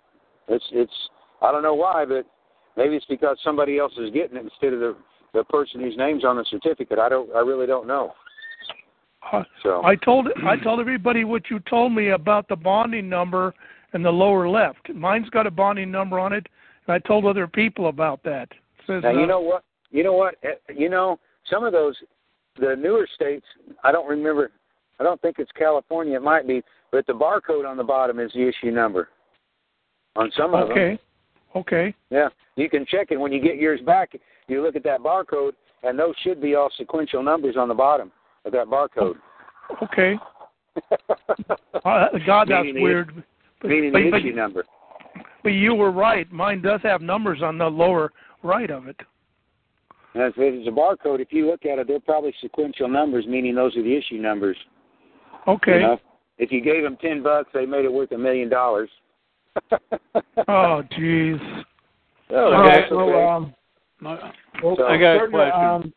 It's it's I don't know why, but maybe it's because somebody else is getting it instead of the the person whose name's on the certificate. I don't I really don't know. Uh, So I told I told everybody what you told me about the bonding number in the lower left. Mine's got a bonding number on it, and I told other people about that. It says, Now uh, you know what? You know what? Eh, You know some of those, the newer states. I don't remember. I don't think it's California. It might be, but the barcode on the bottom is the issue number. On some of them. Okay. Okay. Yeah, you can check it when you get yours back. You look at that barcode, and those should be all sequential numbers on the bottom of that barcode. Okay. Uh, <laughs> God, that's Meaning the- weird. But, Meaning but, the but, issue number. but you were right. Mine does have numbers on the lower right of it. And if it's a barcode, if you look at it, they're probably sequential numbers, meaning those are the issue numbers. Okay. You know? If you gave them ten bucks, they made it worth a million dollars. <laughs> Oh, jeez. Oh, All that's right, so okay. um, well, So- I got a starting to, question. um,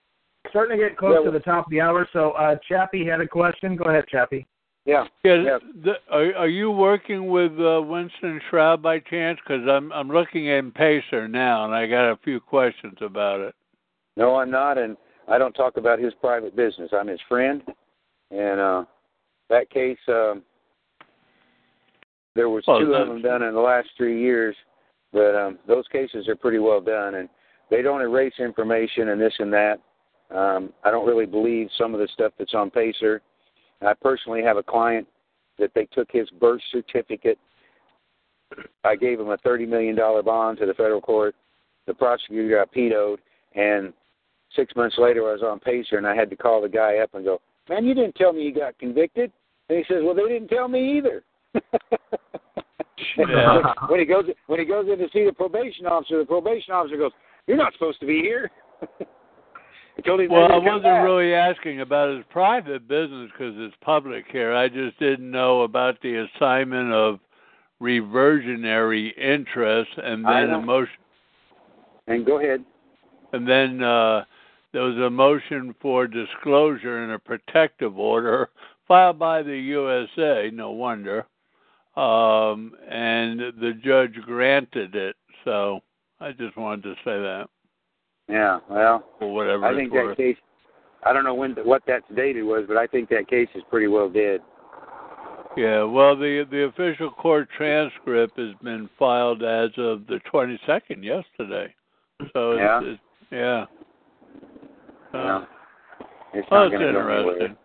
starting to get close Yeah. to the top of the hour. So uh, Chappie had a question. Go ahead, Chappie. Yeah. Yeah, Yeah. The, are, are you working with uh, Winston Shrout by chance? Because I'm I'm looking at Pacer now, and I got a few questions about it. No, I'm not, and I don't talk about his private business. I'm his friend, and uh that case, um, there was Well, two of them done in the last three years, but um those cases are pretty well done, and they don't erase information and this and that. Um, I don't really believe some of the stuff that's on Pacer. I personally have a client that they took his birth certificate. I gave him a thirty million dollar bond to the federal court. The prosecutor got vetoed, and six months later I was on Pacer and I had to call the guy up and go, Man, you didn't tell me you got convicted. And he says, Well they didn't tell me either. <laughs> Yeah. when he goes when he goes in to see the probation officer, the probation officer goes, You're not supposed to be here. <laughs> Well, I they didn't come wasn't back. really asking about his private business because it's public here. I just didn't know about the assignment of reversionary interest and then know. a motion, And go ahead. and then uh, there was a motion for disclosure in a protective order filed by the USA. No wonder, um, and the judge granted it. So I just wanted to say that, Yeah, well, or whatever I it's think worth. that case. I don't know when what that's dated was, but I think that case is pretty well dead. Yeah, well, the the official court transcript has been filed as of the 22nd yesterday. So it's, Yeah? it's yeah. Uh, Yeah. It's oh, not it's going to go anywhere. interesting.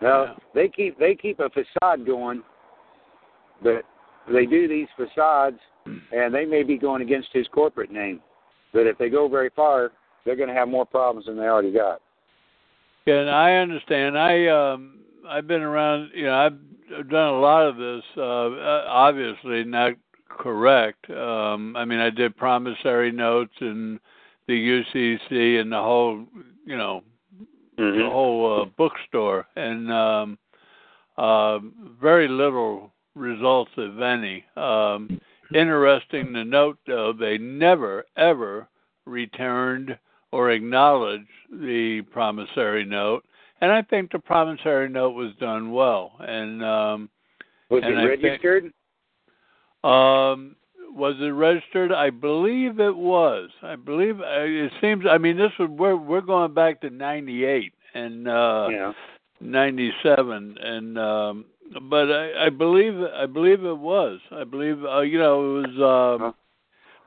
No, Yeah. they keep they keep a facade going, but they do these facades, and they may be going against his corporate name. But if they go very far, they're going to have more problems than they already got. Yeah, and I understand. I um I've been around. You know, I've I've done a lot of this. Uh, uh, obviously, not correct. Um, I mean, I did promissory notes and the UCC and the whole. You know, Mm-hmm. the whole uh, bookstore, and um, uh, very little results, if any. Um, interesting to note, though, they never ever returned or acknowledged the promissory note, and I think the promissory note was done well. And um, Was And it I think- registered? um, was it registered? I believe it was. I believe uh, it seems. I mean, this was we're we're going back to '98 and uh, yeah. '97, and um, but I, I believe I believe it was. I believe uh, you know it was. Um,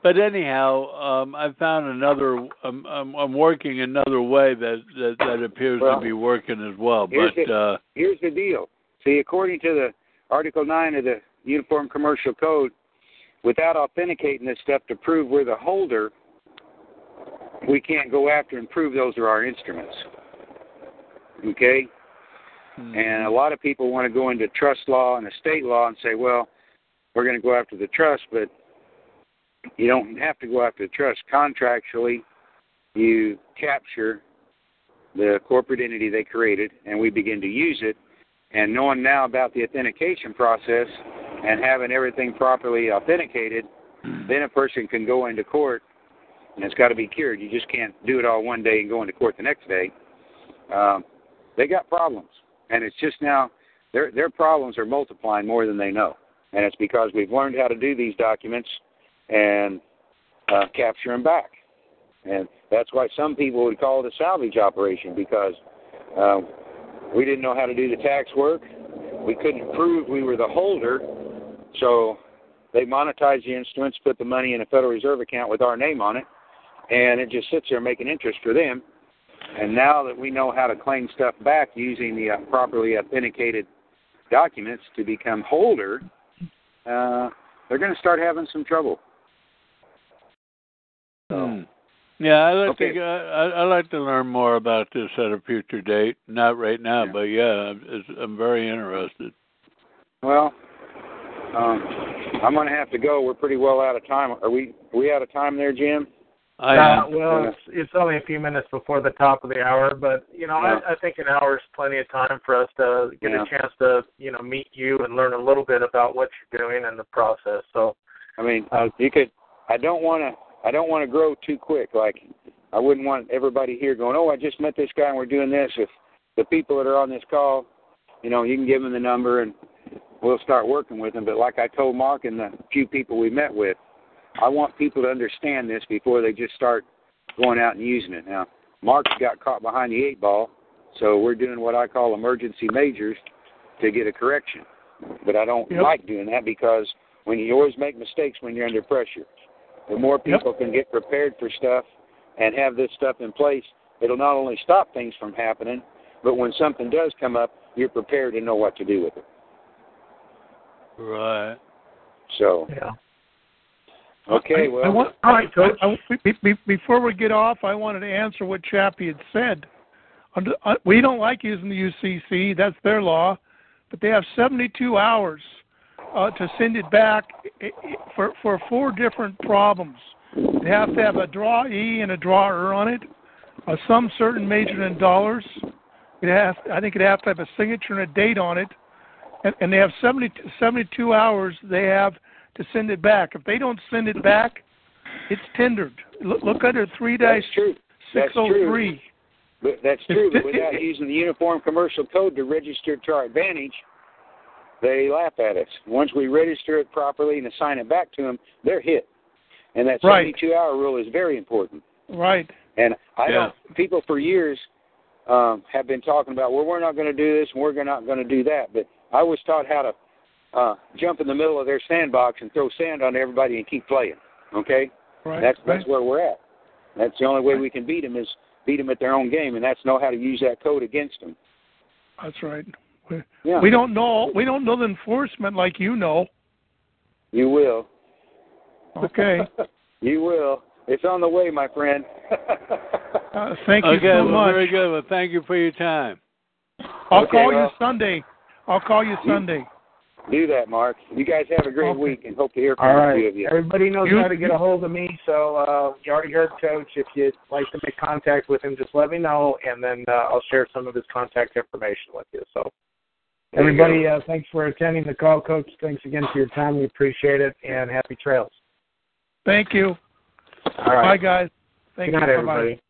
but anyhow, um, I found another. I'm, I'm, I'm working another way that that, that appears Well, to be working as well. here's But the- uh, Here's the deal. See, according to the Article 9 of the Uniform Commercial Code, without authenticating this stuff to prove we're the holder, we can't go after and prove those are our instruments. Okay? Hmm. And a lot of people want to go into trust law and estate law and say, well, we're going to go after the trust, but you don't have to go after the trust. Contractually, you capture the corporate entity they created, and we begin to use it. And knowing now about the authentication process and having everything properly authenticated, then a person can go into court, and it's got to be cured. You just can't do it all one day and go into court the next day. Um, they got problems, and it's just now their their problems are multiplying more than they know, and it's because we've learned how to do these documents and uh, capture them back, and that's why some people would call it a salvage operation because uh, we didn't know how to do the tax work. We couldn't prove we were the holder, so they monetize the instruments, put the money in a Federal Reserve account with our name on it, and it just sits there making interest for them. And now that we know how to claim stuff back using the uh, properly authenticated documents to become holder, uh, they're going to start having some trouble. Hmm. Yeah, I like Okay. to. I, I like to learn more about this at a future date. Not right now, Yeah. but yeah, I'm, I'm very interested. Well, um, I'm going to have to go. We're pretty well out of time. Are we? Are we out of time there, Jim? I Uh, am. well, it's, it's only a few minutes before the top of the hour, but you know, Yeah. I, I think an hour is plenty of time for us to get Yeah. a chance to, you know, meet you and learn a little bit about what you're doing and the process. So, I mean, uh, you could. I don't want to. I don't want to grow too quick. Like, I wouldn't want everybody here going, "Oh, I just met this guy and we're doing this." If the people that are on this call, you know, you can give them the number and we'll start working with them. But like I told Mark and the few people we met with, I want people to understand this before they just start going out and using it. Now, Mark's got caught behind the eight ball, so we're doing what I call emergency majors to get a correction. But I don't Yep. like doing that because when you always make mistakes when you're under pressure. The more Yep. people can get prepared for stuff and have this stuff in place, it'll not only stop things from happening, but when something does come up, you're prepared to know what to do with it. Right. So, yeah. okay, I, well, I want, all right, Coach. I, be, be, before we get off, I wanted to answer what Chappie had said. Under, uh, we don't like using the UCC; that's their law, but they have 72 hours uh, to send it back i- i- for for four different problems. They have to have a draw E and a draw er on it, a sum certain measured in dollars. It has, I think, it have to have a signature and a date on it, and, and they have 70, 72 hours. They have to send it back. If they don't send it back, it's tendered. Look, look under three dash that's true. That's oh true. But that's true. But <laughs> without using the Uniform Commercial Code to register to our advantage, they laugh at us. Once we register it properly and assign it back to them, they're hit. And that Right. 72-hour rule is very important. Right. And I Yeah. don't. People for years um, have been talking about, well, we're not going to do this and we're not going to do that. But I was taught how to uh, jump in the middle of their sandbox and throw sand on everybody and keep playing. Okay, Right. that's right. that's where we're at. That's the only way we can beat them is beat them at their own game, and that's know how to use that code against them. That's right. We, Yeah, we don't know. We don't know the enforcement like you know. you will. Okay. <laughs> you will. It's on the way, my friend. Uh, thank you okay, so well, much. very good. Well, thank you for your time. I'll Okay, call well- you Sunday. I'll call you Sunday. Do that, Mark. You guys have a great Okay. week, and hope to hear from All a few of you. Everybody knows You- how to get a hold of me, so uh, you already heard Coach. If you'd like to make contact with him, just let me know, and then uh, I'll share some of his contact information with you. So, There you everybody, uh, thanks for attending the call, Coach. Thanks again for your time. We appreciate it, and happy trails. Thank you. All right. Bye, guys. Thank Good night, you. Bye-bye. everybody.